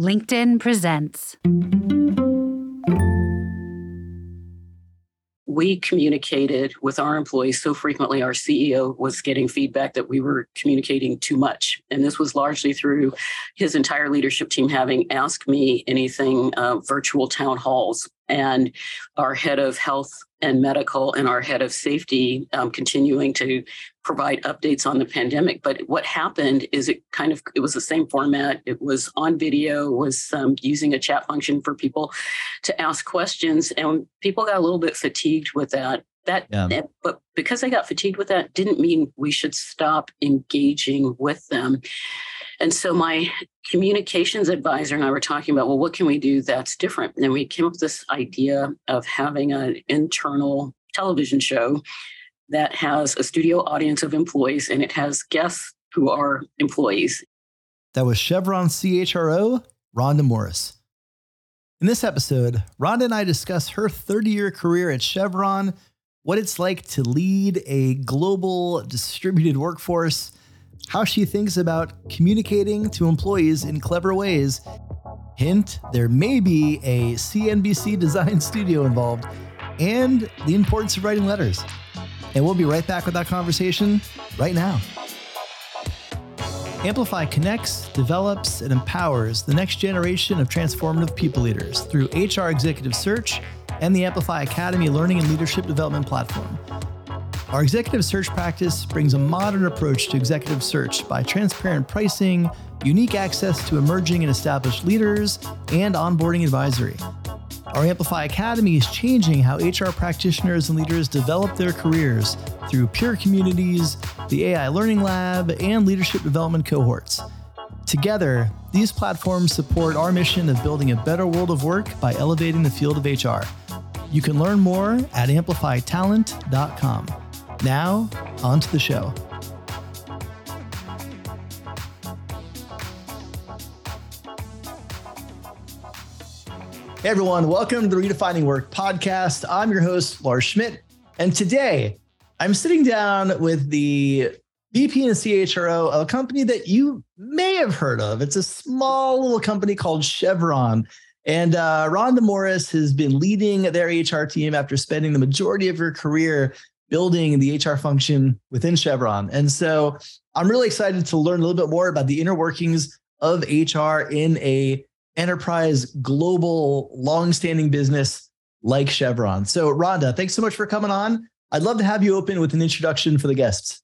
LinkedIn presents. We communicated with our employees so frequently, our CEO was getting feedback that we were communicating too much. And this was largely through his entire leadership team having asked me anything uh, virtual town halls. And our head of health and medical and our head of safety um, continuing to provide updates on the pandemic. But what happened is it kind of it was the same format. It was on video was um, using a chat function for people to ask questions and people got a little bit fatigued with that. That, yeah. that but because they got fatigued with that didn't mean we should stop engaging with them and so my communications advisor and I were talking about, well, what can we do that's different? And we came up with this idea of having an internal television show that has a studio audience of employees and it has guests who are employees. That was Chevron CHRO, Rhonda Morris. In this episode, Rhonda and I discuss her 30 year career at Chevron, what it's like to lead a global distributed workforce, how she thinks about communicating to employees in clever ways. Hint, there may be a CNBC design studio involved, and the importance of writing letters. And we'll be right back with that conversation right now. Amplify connects, develops, and empowers the next generation of transformative people leaders through HR executive search and the Amplify Academy learning and leadership development platform. Our executive search practice brings a modern approach to executive search by transparent pricing, unique access to emerging and established leaders, and onboarding advisory. Our Amplify Academy is changing how HR practitioners and leaders develop their careers through peer communities, the AI Learning Lab, and leadership development cohorts. Together, these platforms support our mission of building a better world of work by elevating the field of HR. You can learn more at amplifytalent.com. Now, on to the show. Hey everyone, welcome to the Redefining Work podcast. I'm your host, Lars Schmidt. And today I'm sitting down with the VP and CHRO of a company that you may have heard of. It's a small little company called Chevron. And uh, Rhonda Morris has been leading their HR team after spending the majority of her career building the HR function within Chevron. And so I'm really excited to learn a little bit more about the inner workings of HR in a enterprise, global, long-standing business like Chevron. So, Rhonda, thanks so much for coming on. I'd love to have you open with an introduction for the guests.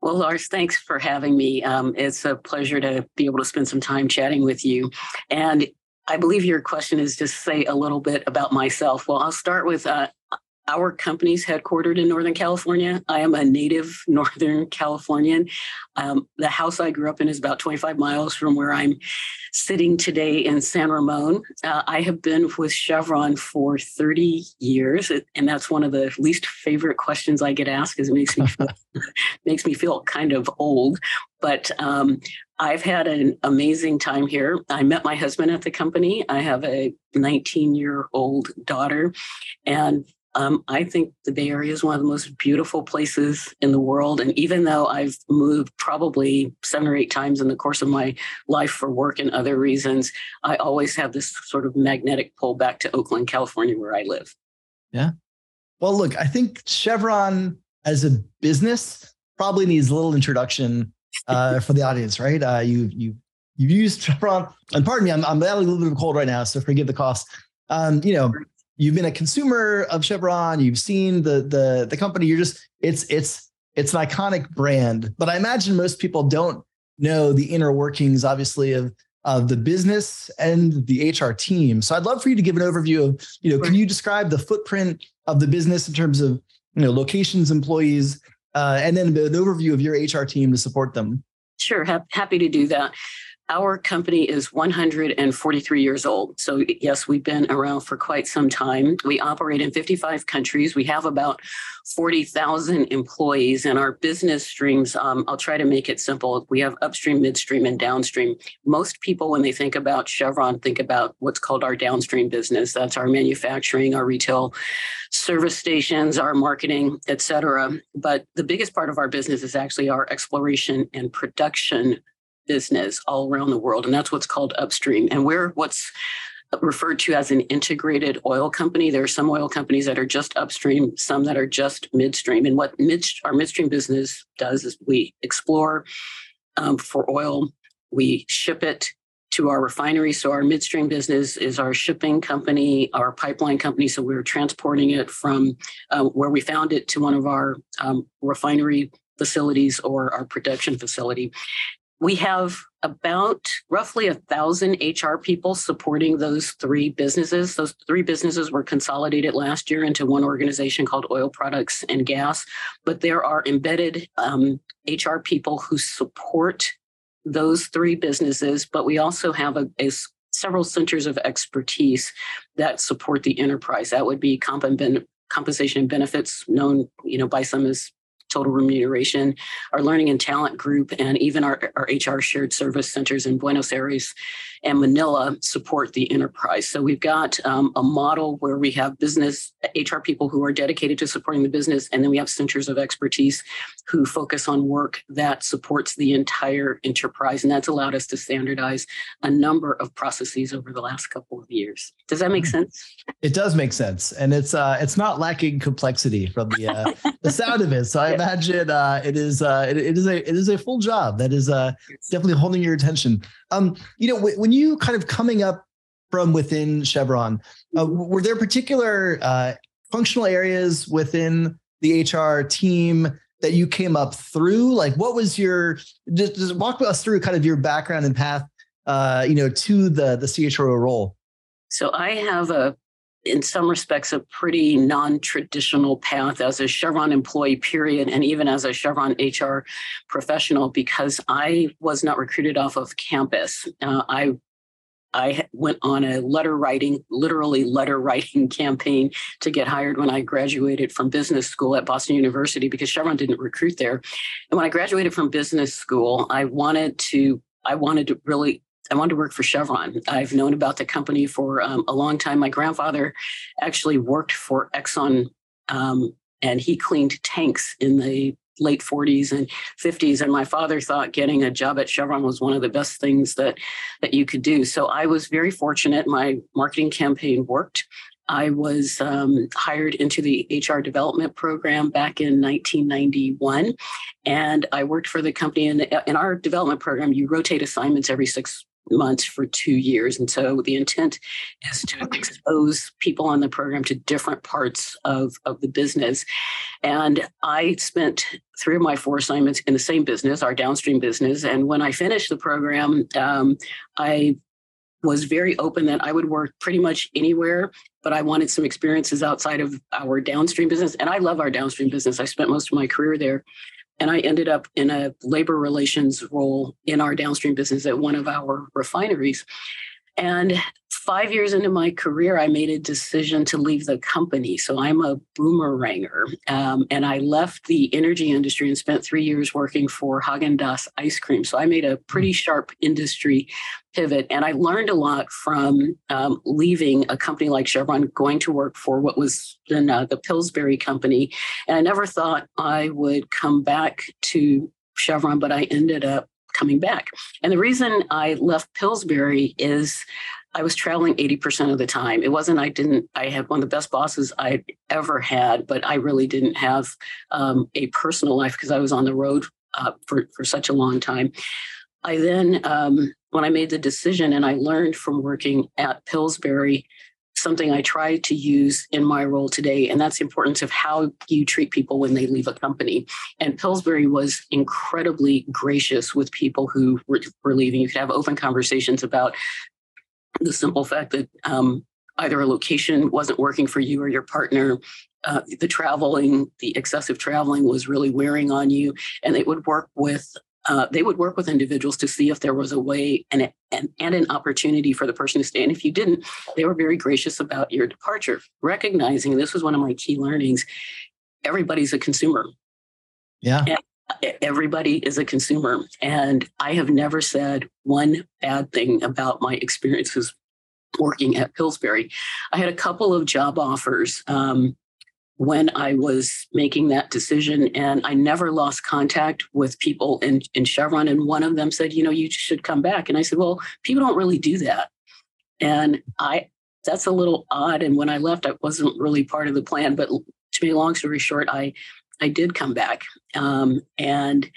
Well, Lars, thanks for having me. Um, it's a pleasure to be able to spend some time chatting with you. And I believe your question is just say a little bit about myself. Well, I'll start with uh, our company's headquartered in Northern California. I am a native Northern Californian. Um, the house I grew up in is about 25 miles from where I'm sitting today in San Ramon. Uh, I have been with Chevron for 30 years, and that's one of the least favorite questions I get asked because it makes me feel, makes me feel kind of old. But um, I've had an amazing time here. I met my husband at the company. I have a 19 year old daughter, and um, I think the Bay Area is one of the most beautiful places in the world. And even though I've moved probably seven or eight times in the course of my life for work and other reasons, I always have this sort of magnetic pull back to Oakland, California, where I live. Yeah. Well, look, I think Chevron as a business probably needs a little introduction uh, for the audience, right? Uh, you you you've used Chevron, and pardon me, I'm I'm a little bit of cold right now, so forgive the cost. Um, you know, you've been a consumer of Chevron, you've seen the the the company, you're just it's it's it's an iconic brand. But I imagine most people don't know the inner workings, obviously, of of the business and the HR team. So I'd love for you to give an overview of, you know, can you describe the footprint of the business in terms of, you know, locations, employees, uh, and then an overview of your HR team to support them? Sure, ha- happy to do that. Our company is 143 years old. So, yes, we've been around for quite some time. We operate in 55 countries. We have about 40,000 employees, and our business streams, um, I'll try to make it simple. We have upstream, midstream, and downstream. Most people, when they think about Chevron, think about what's called our downstream business. That's our manufacturing, our retail service stations, our marketing, et cetera. But the biggest part of our business is actually our exploration and production business all around the world. And that's what's called upstream. And we're what's referred to as an integrated oil company. There are some oil companies that are just upstream, some that are just midstream. And what mid, our midstream business does is we explore um, for oil, we ship it to our refinery. So our midstream business is our shipping company, our pipeline company. So we're transporting it from uh, where we found it to one of our um, refinery facilities or our production facility. We have about roughly a thousand HR people supporting those three businesses. Those three businesses were consolidated last year into one organization called Oil Products and Gas, but there are embedded um, HR people who support those three businesses. But we also have a, a several centers of expertise that support the enterprise. That would be comp and ben- compensation and benefits, known you know by some as total remuneration, our learning and talent group, and even our, our HR shared service centers in Buenos Aires and Manila support the enterprise. So we've got um, a model where we have business HR people who are dedicated to supporting the business, and then we have centers of expertise who focus on work that supports the entire enterprise. And that's allowed us to standardize a number of processes over the last couple of years. Does that make hmm. sense? It does make sense, and it's uh, it's not lacking complexity from the uh, the sound of it. So I imagine uh, it is uh, it, it is a it is a full job that is uh, definitely holding your attention. Um, you know, when you kind of coming up from within Chevron, uh, were there particular uh, functional areas within the HR team that you came up through? Like, what was your just, just walk us through kind of your background and path, uh, you know, to the the CHRO role? So I have a in some respects, a pretty non traditional path as a Chevron employee, period, and even as a Chevron HR professional, because I was not recruited off of campus. Uh, I I went on a letter writing, literally letter writing campaign to get hired when I graduated from business school at Boston University because Chevron didn't recruit there. And when I graduated from business school, I wanted to I wanted to really I wanted to work for Chevron. I've known about the company for um, a long time. My grandfather actually worked for Exxon um, and he cleaned tanks in the late 40s and 50s and my father thought getting a job at chevron was one of the best things that that you could do so i was very fortunate my marketing campaign worked I was um, hired into the HR development program back in 1991, and I worked for the company. In, in our development program, you rotate assignments every six months for two years. And so the intent is to expose people on the program to different parts of, of the business. And I spent three of my four assignments in the same business, our downstream business. And when I finished the program, um, I was very open that I would work pretty much anywhere, but I wanted some experiences outside of our downstream business. And I love our downstream business. I spent most of my career there. And I ended up in a labor relations role in our downstream business at one of our refineries. And five years into my career, I made a decision to leave the company. So I'm a boomeranger. Um, and I left the energy industry and spent three years working for Haagen Dazs ice cream. So I made a pretty sharp industry pivot. And I learned a lot from um, leaving a company like Chevron, going to work for what was then uh, the Pillsbury company. And I never thought I would come back to Chevron, but I ended up coming back. And the reason I left Pillsbury is I was traveling 80% of the time. It wasn't, I didn't, I had one of the best bosses I'd ever had, but I really didn't have um, a personal life because I was on the road uh, for, for such a long time. I then, um, when I made the decision and I learned from working at Pillsbury something I try to use in my role today, and that's the importance of how you treat people when they leave a company. And Pillsbury was incredibly gracious with people who were, were leaving. You could have open conversations about the simple fact that um, either a location wasn't working for you or your partner. Uh, the traveling, the excessive traveling was really wearing on you, and they would work with uh, they would work with individuals to see if there was a way and, and, and an opportunity for the person to stay. And if you didn't, they were very gracious about your departure, recognizing this was one of my key learnings. Everybody's a consumer. Yeah. And everybody is a consumer. And I have never said one bad thing about my experiences working at Pillsbury. I had a couple of job offers um, when I was making that decision. And I never lost contact with people in, in Chevron. And one of them said, you know, you should come back. And I said, well, people don't really do that. And I, that's a little odd. And when I left, I wasn't really part of the plan. But to me, long story short, I, I did come back. Um, and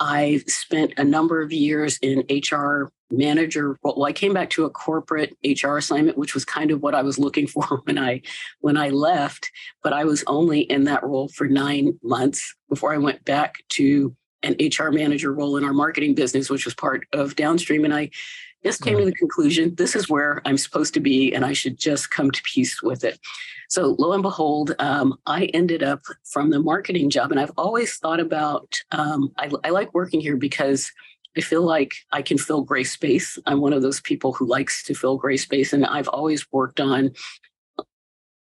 I spent a number of years in HR manager well i came back to a corporate hr assignment which was kind of what i was looking for when i when i left but i was only in that role for nine months before i went back to an hr manager role in our marketing business which was part of downstream and i just came to the conclusion this is where i'm supposed to be and i should just come to peace with it so lo and behold um, i ended up from the marketing job and i've always thought about um, I, I like working here because I feel like I can fill gray space. I'm one of those people who likes to fill gray space. And I've always worked on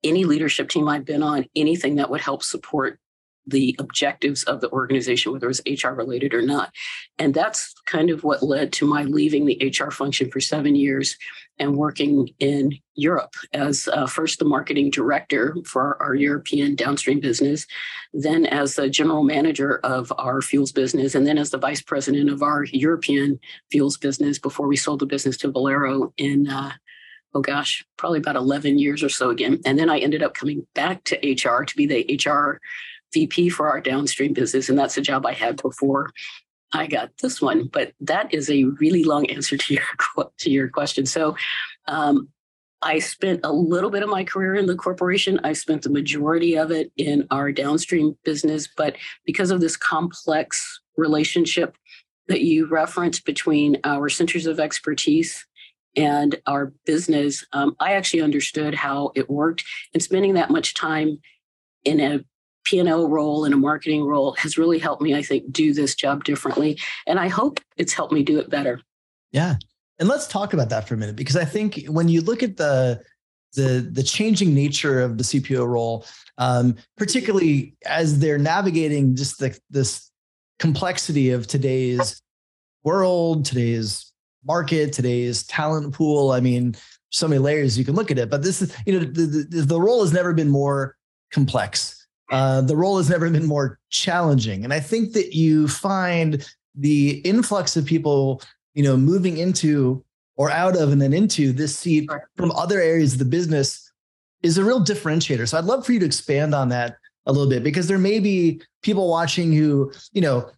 any leadership team I've been on, anything that would help support the objectives of the organization, whether it was HR related or not. And that's kind of what led to my leaving the HR function for seven years and working in Europe as uh, first the marketing director for our, European downstream business, then as the general manager of our fuels business, and then as the vice president of our European fuels business before we sold the business to Valero in. Uh, oh gosh, probably about 11 years or so again. And then I ended up coming back to HR to be the HR VP for our downstream business. And that's a job I had before I got this one. But that is a really long answer to your, to your question. So um, I spent a little bit of my career in the corporation. I spent the majority of it in our downstream business. But because of this complex relationship that you referenced between our centers of expertise and our business, um, I actually understood how it worked. And spending that much time in a P&L role and a marketing role has really helped me, I think, do this job differently. And I hope it's helped me do it better. Yeah. And let's talk about that for a minute, because I think when you look at the the the changing nature of the CPO role, um, particularly as they're navigating just the, this complexity of today's world, today's market, today's talent pool. I mean, so many layers you can look at it, but this is you know the, the, the role has never been more complex uh, the role has never been more challenging. And I think that you find the influx of people, you know, moving into or out of and then into this seat from other areas of the business is a real differentiator. So I'd love for you to expand on that a little bit because there may be people watching who, you know,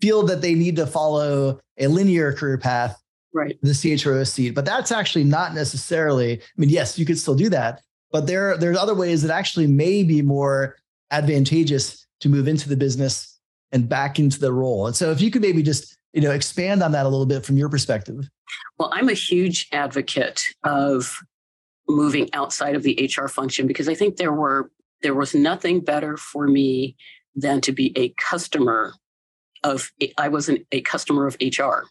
feel that they need to follow a linear career path, right? The CHRO seat, but that's actually not necessarily. I mean, yes, you could still do that, but there there's other ways that actually may be more advantageous to move into the business and back into the role. And so if you could maybe just, you know, expand on that a little bit from your perspective. Well, I'm a huge advocate of moving outside of the HR function because I think there were there was nothing better for me than to be a customer of I wasn't a customer of HR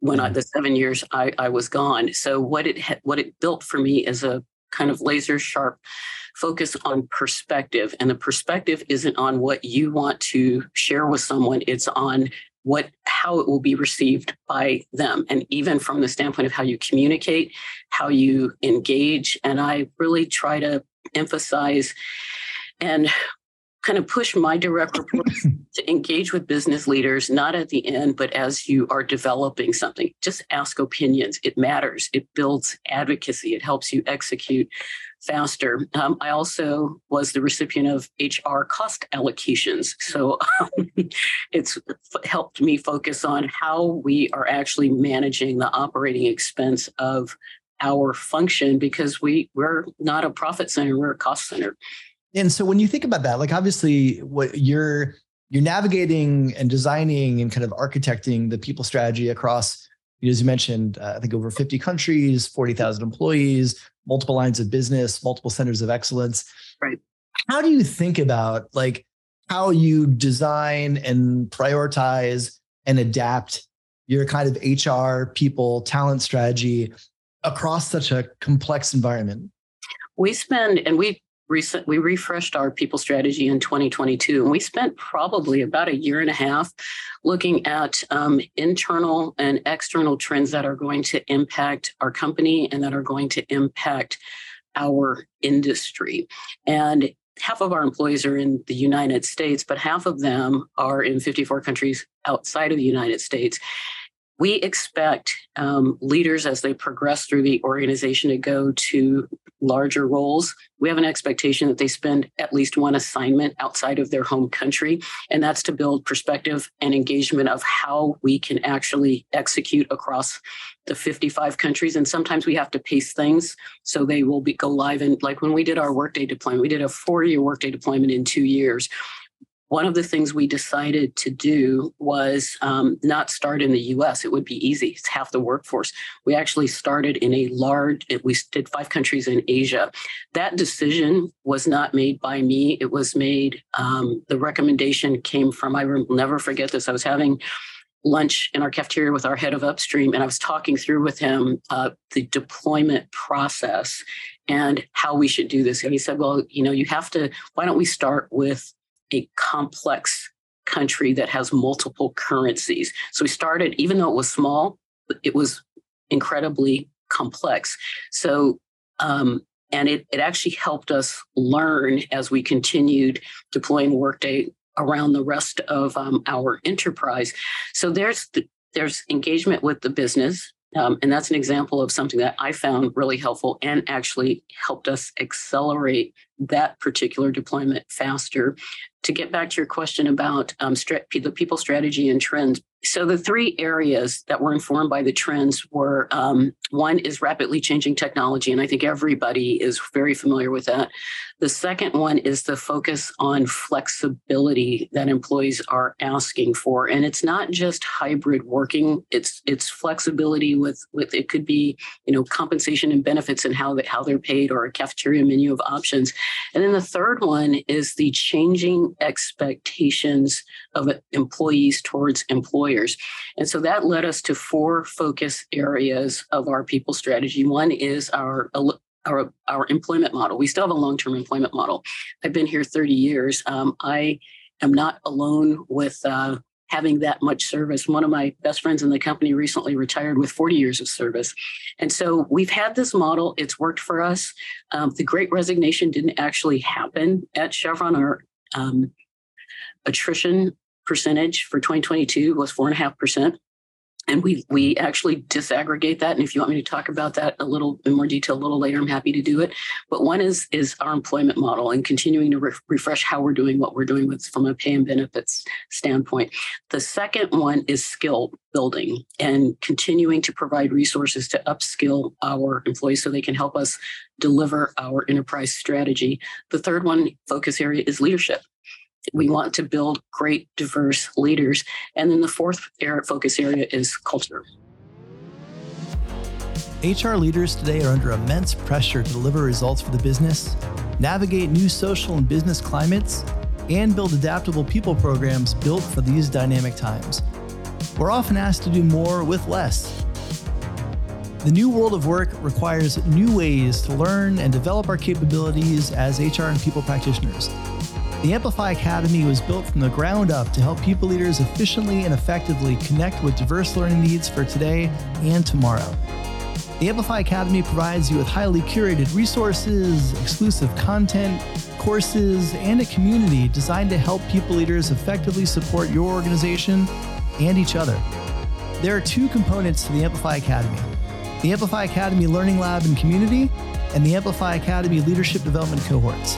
when mm-hmm. I, the seven years I, I was gone. So what it what it built for me is a kind of laser sharp focus on perspective. And the perspective isn't on what you want to share with someone, it's on what how it will be received by them and even from the standpoint of how you communicate how you engage and i really try to emphasize and kind of push my direct reports to engage with business leaders, not at the end, but as you are developing something. Just ask opinions. It matters. It builds advocacy. It helps you execute faster. Um, I also was the recipient of HR cost allocations. So um, it's helped me focus on how we are actually managing the operating expense of our function because we, we're not a profit center, we're a cost center. And so when you think about that, like obviously what you're you're navigating and designing and kind of architecting the people strategy across, as you mentioned, uh, I think over 50 countries, 40,000 employees, multiple lines of business, multiple centers of excellence. Right. How do you think about like how you design and prioritize and adapt your kind of HR, people, talent strategy across such a complex environment? We spend, and we recent we refreshed our people strategy in 2022 and we spent probably about a year and a half looking at um, internal and external trends that are going to impact our company and that are going to impact our industry. And half of our employees are in the United States, but half of them are in 54 countries outside of the United States we expect um, leaders as they progress through the organization to go to larger roles. We have an expectation that they spend at least one assignment outside of their home country, and that's to build perspective and engagement of how we can actually execute across the 55 countries. And sometimes we have to pace things so they will be go live. And like when we did our workday deployment, we did a four-year workday deployment in two years one of the things we decided to do was um, not start in the US. It would be easy, it's half the workforce. We actually started in a large, we did five countries in Asia. That decision was not made by me. It was made, um, the recommendation came from, I will never forget this. I was having lunch in our cafeteria with our head of upstream, and I was talking through with him uh, the deployment process and how we should do this. And he said, Well, you know, you have to, why don't we start with a complex country that has multiple currencies. So we started, even though it was small, it was incredibly complex. So, um, and it, it actually helped us learn as we continued deploying Workday around the rest of um, our enterprise. So there's the, there's engagement with the business, um, and that's an example of something that I found really helpful and actually helped us accelerate that particular deployment faster. To get back to your question about um, the people strategy and trends, so the three areas that were informed by the trends were um, one is rapidly changing technology, and I think everybody is very familiar with that. The second one is the focus on flexibility that employees are asking for, and it's not just hybrid working; it's it's flexibility with with it could be you know compensation and benefits and how they, how they're paid or a cafeteria menu of options. And then the third one is the changing expectations of employees towards employers. And so that led us to four focus areas of our people strategy. One is our our, our employment model. We still have a long term employment model. I've been here 30 years. Um, I am not alone with uh, having that much service. One of my best friends in the company recently retired with 40 years of service. And so we've had this model, it's worked for us. Um, the great resignation didn't actually happen at Chevron. Our um, attrition percentage for 2022 was 4.5% and we we actually disaggregate that. And if you want me to talk about that a little in more detail a little later i'm happy to do it. But one is is our employment model and continuing to re- refresh how we're doing what we're doing with from a pay and benefits standpoint. The second one is skill building and continuing to provide resources to upskill our employees so they can help us deliver our enterprise strategy. The third one focus area is leadership we want to build great, diverse leaders. And then the fourth area, focus area is culture. HR leaders today are under immense pressure to deliver results for the business, navigate new social and business climates, and build adaptable people programs built for these dynamic times. We're often asked to do more with less. The new world of work requires new ways to learn and develop our capabilities as HR and people practitioners. The Amplify Academy was built from the ground up to help people leaders efficiently and effectively connect with diverse learning needs for today and tomorrow. The Amplify Academy provides you with highly curated resources, exclusive content, courses, and a community designed to help people leaders effectively support your organization and each other. There are two components to the Amplify Academy the Amplify Academy Learning Lab and Community, and the Amplify Academy Leadership Development Cohorts.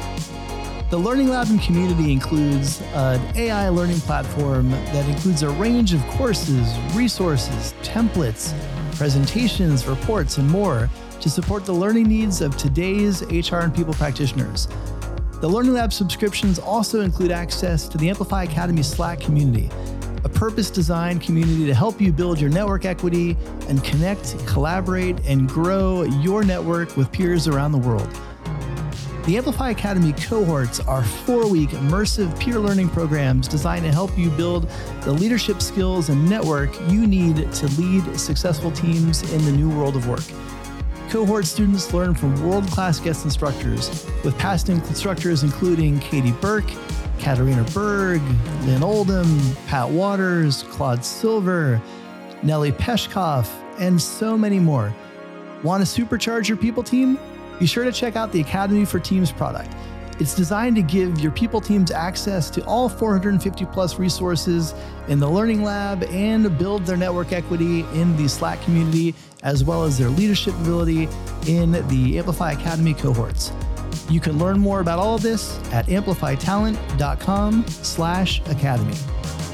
The Learning Lab and community includes an AI learning platform that includes a range of courses, resources, templates, presentations, reports, and more to support the learning needs of today's HR and people practitioners. The Learning Lab subscriptions also include access to the Amplify Academy Slack community, a purpose designed community to help you build your network equity and connect, collaborate, and grow your network with peers around the world. The Amplify Academy cohorts are four week immersive peer learning programs designed to help you build the leadership skills and network you need to lead successful teams in the new world of work. Cohort students learn from world class guest instructors, with past instructors including Katie Burke, Katarina Berg, Lynn Oldham, Pat Wadors, Claude Silver, Nelly Peshkoff, and so many more. Want to supercharge your people team? Be sure to check out the Academy for Teams product. It's designed to give your people teams access to all 450 plus resources in the Learning Lab and build their network equity in the Slack community, as well as their leadership ability in the Amplify Academy cohorts. You can learn more about all of this at amplifytalent.com slash academy.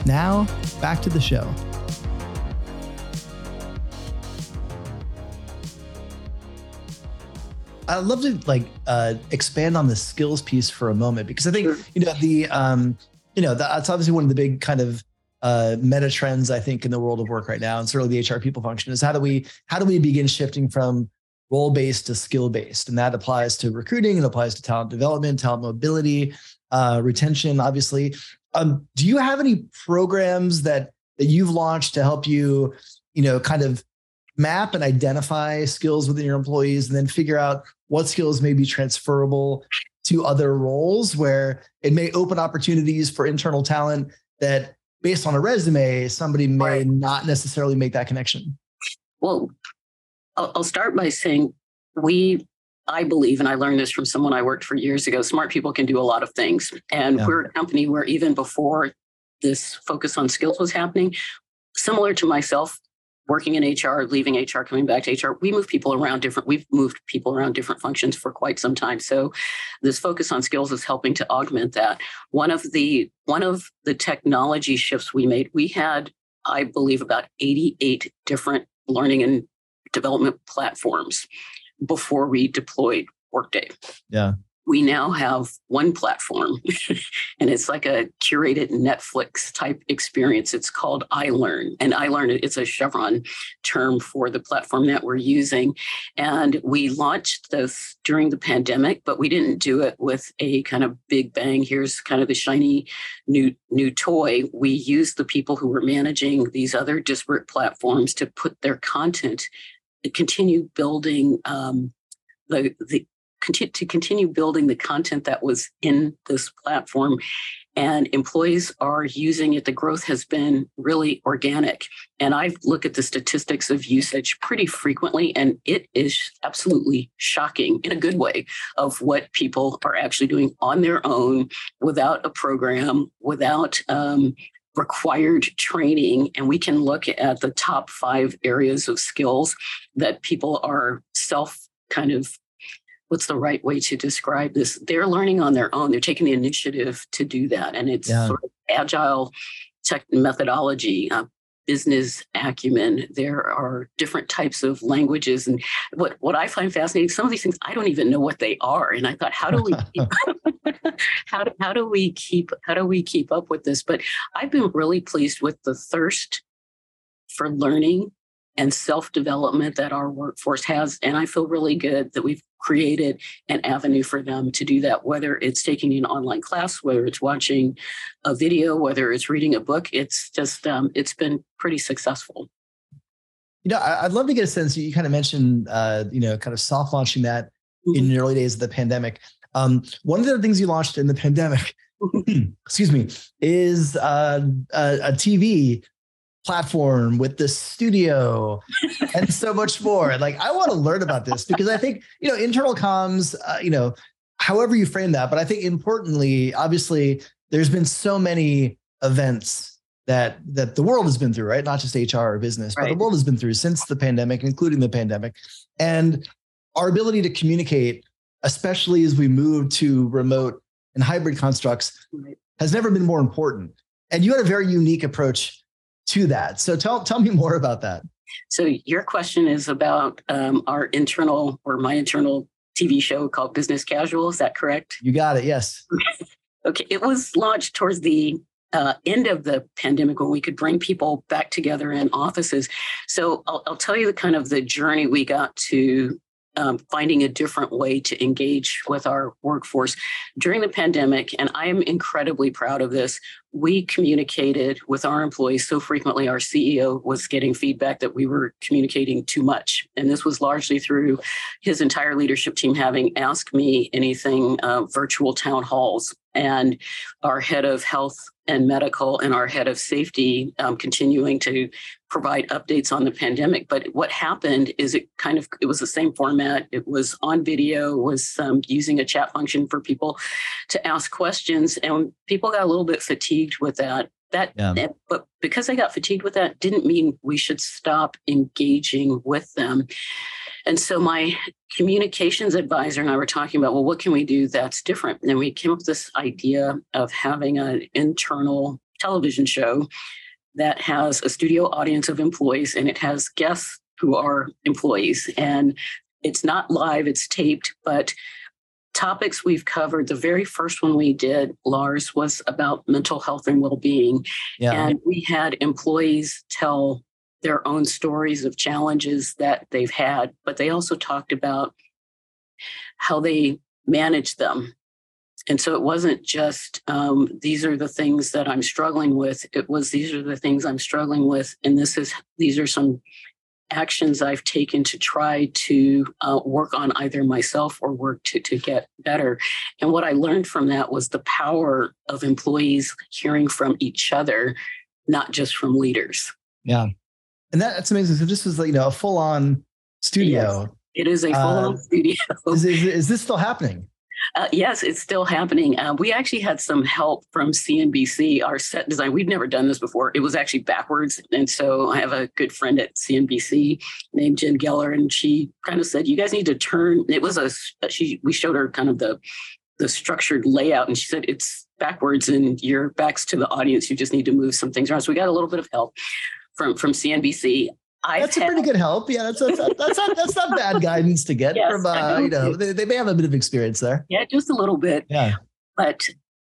Now, back to the show. I'd love to like uh, expand on the skills piece for a moment because I think sure. you know the um, you know that's obviously one of the big kind of uh, meta trends I think in the world of work right now, and certainly the HR people function is how do we how do we begin shifting from role based to skill based, and that applies to recruiting, it applies to talent development, talent mobility, uh, retention, obviously. Um, do you have any programs that that you've launched to help you, you know, kind of map and identify skills within your employees and then figure out what skills may be transferable to other roles where it may open opportunities for internal talent that based on a resume somebody may right. not necessarily make that connection well i'll start by saying we i believe and i learned this from someone i worked for years ago smart people can do a lot of things and yeah. we're a company where even before this focus on skills was happening similar to myself working in HR, leaving HR, coming back to HR, we move people around different, we've moved people around different functions for quite some time. So this focus on skills is helping to augment that. One of the one of the technology shifts we made, we had, I believe, about 88 different learning and development platforms before we deployed Workday. Yeah we now have one platform and it's like a curated netflix type experience. It's called ilearn and ilearn it's a chevron term for the platform that we're using. And we launched this during the pandemic but we didn't do it with a kind of big bang here's kind of the shiny new new toy. We used the people who were managing these other disparate platforms to put their content continue building um, the, the to continue building the content that was in this platform. And employees are using it. The growth has been really organic. And I look at the statistics of usage pretty frequently, and it is absolutely shocking in a good way of what people are actually doing on their own without a program, without um, required training and we can look at the top five areas of skills that people are self kind of what's the right way to describe this? They're learning on their own. They're taking the initiative to do that, and it's yeah. sort of agile tech methodology. Uh, business acumen there are different types of languages and what what i find fascinating some of these things i don't even know what they are and i thought how do we keep, how, do, how do we keep how do we keep up with this but i've been really pleased with the thirst for learning and self development that our workforce has. And I feel really good that we've created an avenue for them to do that, whether it's taking an online class, whether it's watching a video, whether it's reading a book. It's just, um, it's been pretty successful. You know, I'd love to get a sense. You kind of mentioned, uh, you know, kind of soft launching that mm-hmm. in the early days of the pandemic. Um, one of the things you launched in the pandemic, excuse me, is uh, a, a TV platform with the studio and so much more. Like, I want to learn about this because I think, you know, internal comms, uh, you know, however you frame that, but I think importantly, obviously, there's been so many events that that the world has been through, right? Not just HR or business, right. but the world has been through since the pandemic, including the pandemic. And our ability to communicate, especially as we move to remote and hybrid constructs, has never been more important. And you had a very unique approach to that. So tell tell me more about that. So your question is about um, our internal or my internal TV show called Business Casual. Is that correct? You got it. Yes. okay. It was launched towards the uh, end of the pandemic when we could bring people back together in offices. So I'll, I'll tell you the kind of the journey we got to um, finding a different way to engage with our workforce during the pandemic. And I am incredibly proud of this. We communicated with our employees so frequently, our CEO was getting feedback that we were communicating too much. And this was largely through his entire leadership team having asked me anything uh, virtual town halls and our head of health and medical and our head of safety um, continuing to provide updates on the pandemic. But what happened is it kind of it was the same format. It was on video, was um, using a chat function for people to ask questions, and people got a little bit fatigued with that. That, yeah. but because they got fatigued with that, didn't mean we should stop engaging with them. And so my communications advisor and I were talking about, well, what can we do that's different? And we came up with this idea of having an internal television show that has a studio audience of employees and it has guests who are employees. And it's not live, it's taped, but topics we've covered the very first one we did lars was about mental health and well-being yeah. and we had employees tell their own stories of challenges that they've had, but they also talked about how they manage them. And so it wasn't just um, these are the things that I'm struggling with. It was these are the things I'm struggling with, and this is these are some actions I've taken to try to uh, work on either myself or work to to get better. And what I learned from that was the power of employees hearing from each other, not just from leaders. Yeah, and that, that's amazing. So this was like, you know, a full on studio. Yes, it is a full on uh, studio. Is, is, is, this still happening? Uh, yes, it's still happening. Uh, we actually had some help from CNBC, our set design. We'd never done this before. It was actually backwards. And so I have a good friend at CNBC named Jen Geller, and she kind of said, You guys need to turn. It was a, she, we showed her kind of the, the structured layout, and she said, It's backwards and your back's to the audience. You just need to move some things around. So we got a little bit of help from from CNBC. I've that's had, a pretty good help. Yeah, that's that's, that's not that's not bad guidance to get yes, from uh, you know they, they may have a bit of experience there. Yeah, just a little bit. Yeah, but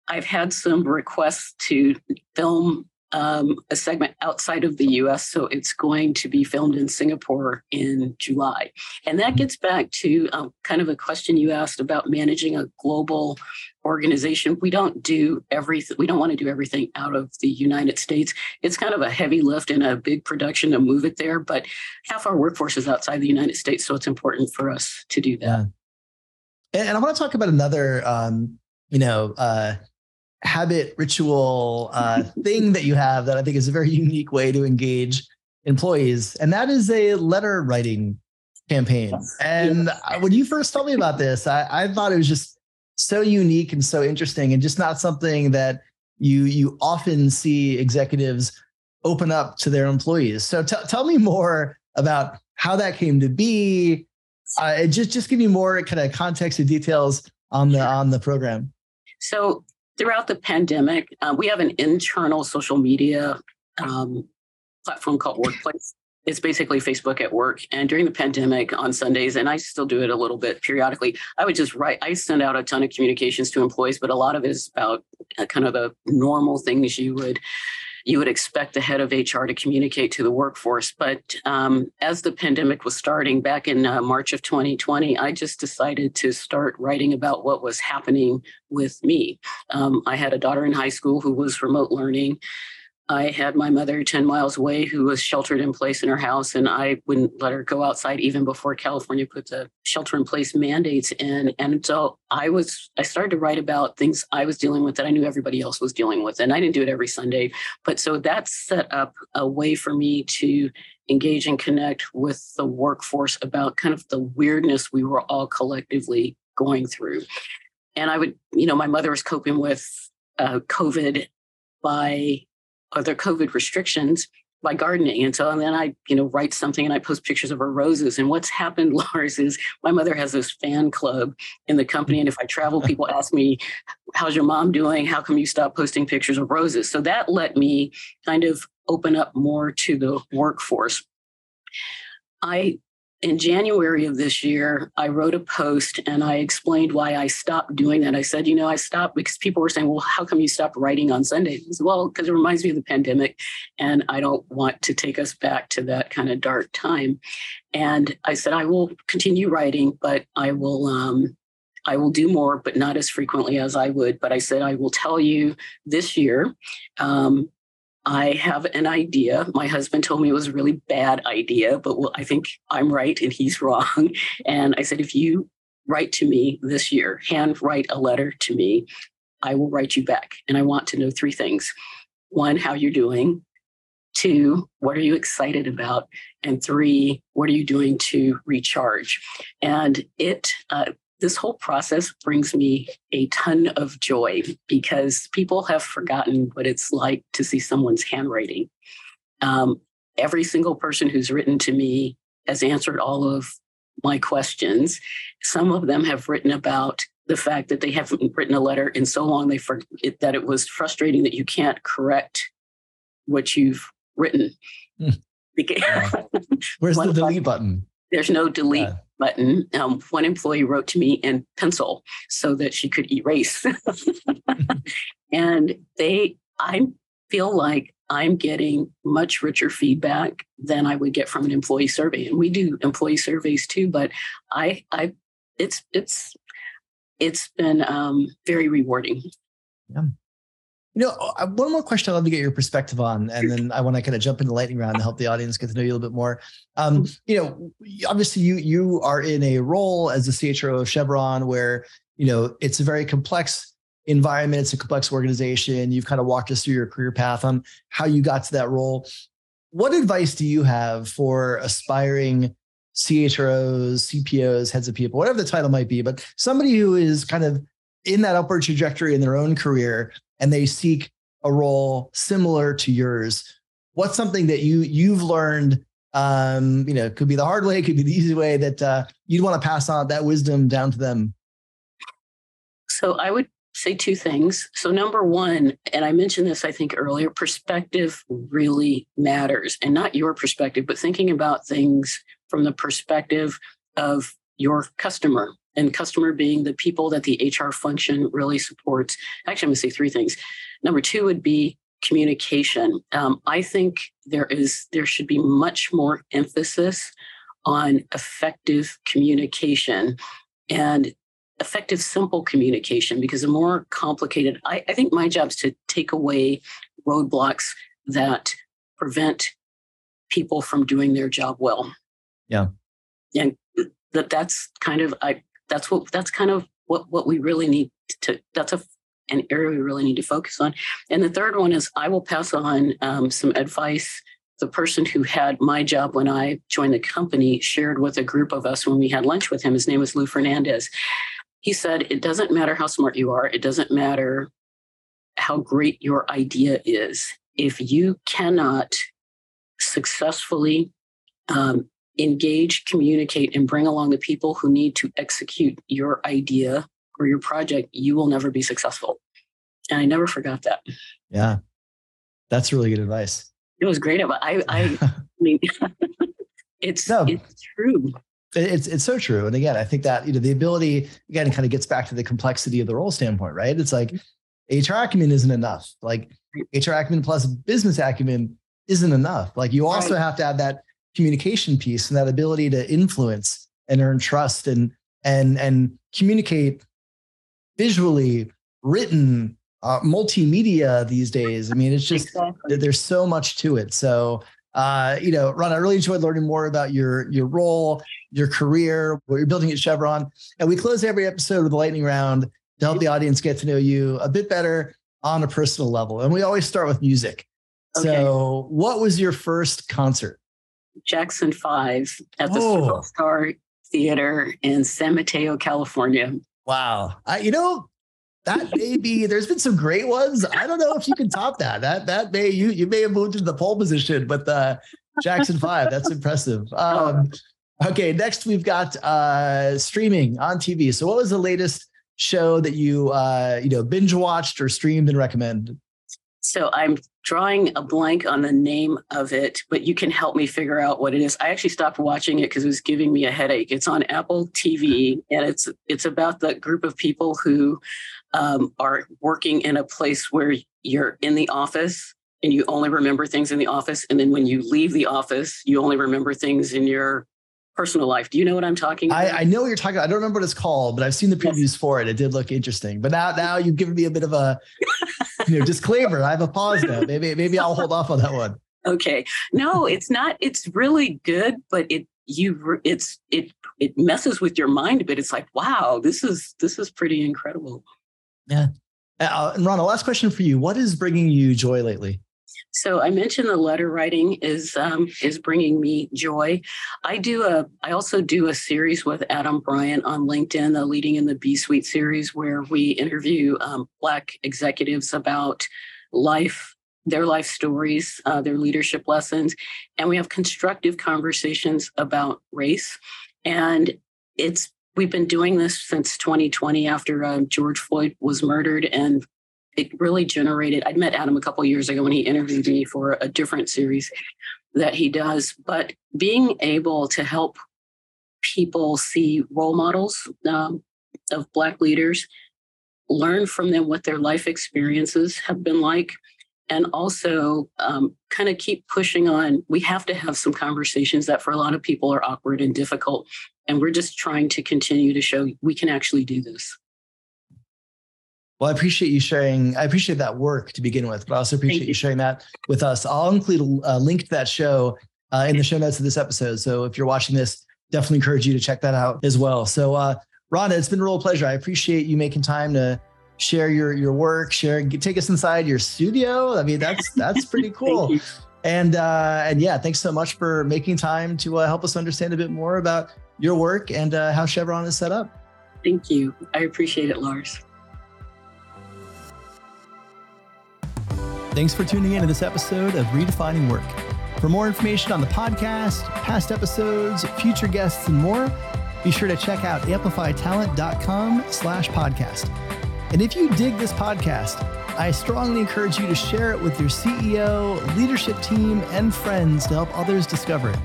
I've had some requests to film um, a segment outside of the US. So it's going to be filmed in Singapore in July. And that gets back to um, kind of a question you asked about managing a global organization. We don't do everything, we don't want to do everything out of the United States. It's kind of a heavy lift and a big production to move it there, but half our workforce is outside the United States. So it's important for us to do that. Yeah. And I want to talk about another, um, you know, uh, habit ritual uh, thing that you have that I think is a very unique way to engage employees, and that is a letter writing campaign. And when you first told me about this, I, I thought it was just so unique and so interesting, and just not something that you you often see executives open up to their employees. So t- tell me more about how that came to be. Uh, just just give me more kind of context and details on the on the program. So throughout the pandemic, uh, we have an internal social media um, platform called Workplace. It's basically Facebook at work. And during the pandemic on Sundays, and I still do it a little bit periodically, I would just write, I send out a ton of communications to employees, but a lot of it is about uh, kind of the normal things you would you would expect the head of HR to communicate to the workforce. But um, as the pandemic was starting back in uh, March of 2020, I just decided to start writing about what was happening with me. Um, I had a daughter in high school who was remote learning. I had my mother 10 miles away who was sheltered in place in her house, and I wouldn't let her go outside even before California put the shelter in place mandates in. And so I was, I started to write about things I was dealing with that I knew everybody else was dealing with. And I didn't do it every Sunday. But so that set up a way for me to engage and connect with the workforce about kind of the weirdness we were all collectively going through. And I would, you know, my mother was coping with uh, COVID by other COVID restrictions by gardening. And so and then I, you know, write something and I post pictures of her roses. And what's happened, Lars, is my mother has this fan club in the company. And if I travel, people ask me, How's your mom doing? How come you stop posting pictures of roses? So that let me kind of open up more to the workforce. I in January of this year, I wrote a post and I explained why I stopped doing that. I said, you know, I stopped because people were saying, well, how come you stopped writing on Sundays? Said, well, because it reminds me of the pandemic and I don't want to take us back to that kind of dark time. And I said, I will continue writing, but I will, um, I will do more, but not as frequently as I would. But I said, I will tell you this year, um, I have an idea. My husband told me it was a really bad idea, but well, I think I'm right and he's wrong. And I said, if you write to me this year, hand write a letter to me, I will write you back. And I want to know three things one, how you're doing. Two, what are you excited about? And three, what are you doing to recharge? And it, uh, this whole process brings me a ton of joy because people have forgotten what it's like to see someone's handwriting. Um, every single person who's written to me has answered all of my questions. Some of them have written about the fact that they haven't written a letter in so long they forget that it was frustrating that you can't correct what you've written. Hmm. Where's the delete button? There's no delete yeah. button. Um, one employee wrote to me in pencil so that she could erase. and they, I feel like I'm getting much richer feedback than I would get from an employee survey. And we do employee surveys too, but I, I, it's, it's, it's been um, very rewarding. Yeah. You know, uh, one more question I'd love to get your perspective on, and then I want to kind of jump into the lightning round to help the audience get to know you a little bit more. Um, mm-hmm. you know, obviously you you are in a role as the CHRO of Chevron where you know it's a very complex environment, it's a complex organization. You've kind of walked us through your career path on how you got to that role. What advice do you have for aspiring CHROs, CPOs, heads of people, whatever the title might be, but somebody who is kind of in that upward trajectory in their own career and they seek a role similar to yours what's something that you you've learned um you know could be the hard way could be the easy way that uh, you'd want to pass on that wisdom down to them? So i would say two things. So number one and i mentioned this i think earlier perspective really matters and not your perspective but thinking about things from the perspective of your customer and customer being the people that the HR function really supports. Actually, I'm going to say three things. Number two would be communication. Um, I think there is there should be much more emphasis on effective communication and effective simple communication because the more complicated I, I think my job is to take away roadblocks that prevent people from doing their job well yeah and that that's kind of i that's what that's kind of what what we really need to that's a an area we really need to focus on. And the third one is i will pass on um, some advice. The person who had my job when i joined the company shared with a group of us when we had lunch with him. His name was lou fernandez. He said it doesn't matter how smart you are. It doesn't matter how great your idea is. If you cannot successfully um, engage, communicate, and bring along the people who need to execute your idea or your project, you will never be successful. And I never forgot that. Yeah. That's really good advice. It was great. I, I, I mean, it's, no, it's true. It's, it's so true. And again, I think that, you know, the ability, again, kind of gets back to the complexity of the role standpoint, right? It's like HR acumen isn't enough. Like HR acumen plus business acumen isn't enough. Like you also right. have to have that communication piece and that ability to influence and earn trust and and and communicate visually written uh, multimedia these days. I mean it's just exactly. there's so much to it. So uh, you know ron i really enjoyed learning more about your your role your career what you're building at chevron. And we close every episode with a lightning round to help the audience get to know you a bit better on a personal level. And we always start with music. Okay. so what was your first concert Jackson 5 at the oh. Star Theater in San Mateo, California. Wow. I, you know, that may be there's been some great ones. I don't know if you can top that. That that may you you may have moved into the pole position, but the Jackson 5, that's impressive. Um, okay, next we've got uh streaming on TV. So what was the latest show that you uh you know binge watched or streamed and recommend? So I'm drawing a blank on the name of it, but you can help me figure out what it is. I actually stopped watching it because it was giving me a headache. It's on Apple TV, and it's it's about the group of people who um, are working in a place where you're in the office and you only remember things in the office, and then when you leave the office, you only remember things in your personal life. Do you know what I'm talking about? I, I know what you're talking about. I don't remember what it's called, but I've seen the previews yes. for it. It did look interesting. But now now you've given me a bit of a you know disclaimer. I have a pause now. Maybe maybe I'll hold off on that one. Okay. No, it's not. It's really good, but it you it's it it messes with your mind a bit. It's like, wow, this is this is pretty incredible. Yeah. Uh, and Ron, last question for you: What is bringing you joy lately? So I mentioned the letter writing is um, is bringing me joy. I do a I also do a series with Adam Bryant on LinkedIn, the Leading in the B Suite series, where we interview um, Black executives about life, their life stories, uh, their leadership lessons, and we have constructive conversations about race. And it's we've been doing this since 2020 after uh, George Floyd was murdered, and it really generated. I'd met Adam a couple years ago when he interviewed me for a different series that he does, but being able to help people see role models um, of Black leaders, learn from them what their life experiences have been like, and also um, kind of keep pushing on. We have to have some conversations that for a lot of people are awkward and difficult. And we're just trying to continue to show we can actually do this. Well, I appreciate you sharing. I appreciate that work to begin with, but I also appreciate you. you. sharing that with us. I'll include a link to that show uh, in the show notes of this episode. So if you're watching this, definitely encourage you to check that out as well. So, uh, Rhonda, it's been a real pleasure. I appreciate you making time to share your your work, share, take us inside your studio. I mean, that's that's pretty cool. and uh, and yeah, thanks so much for making time to uh, help us understand a bit more about your work and uh, how Chevron is set up. Thank you. I appreciate it, Lars. Thanks for tuning in to this episode of Redefining Work. For more information on the podcast, past episodes, future guests, and more, be sure to check out amplifytalent.com slash podcast. And if you dig this podcast, I strongly encourage you to share it with your CEO, leadership team, and friends to help others discover it.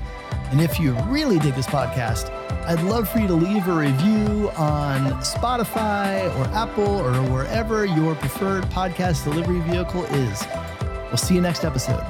And if you really dig this podcast, I'd love for you to leave a review on Spotify or Apple or wherever your preferred podcast delivery vehicle is. We'll see you next episode.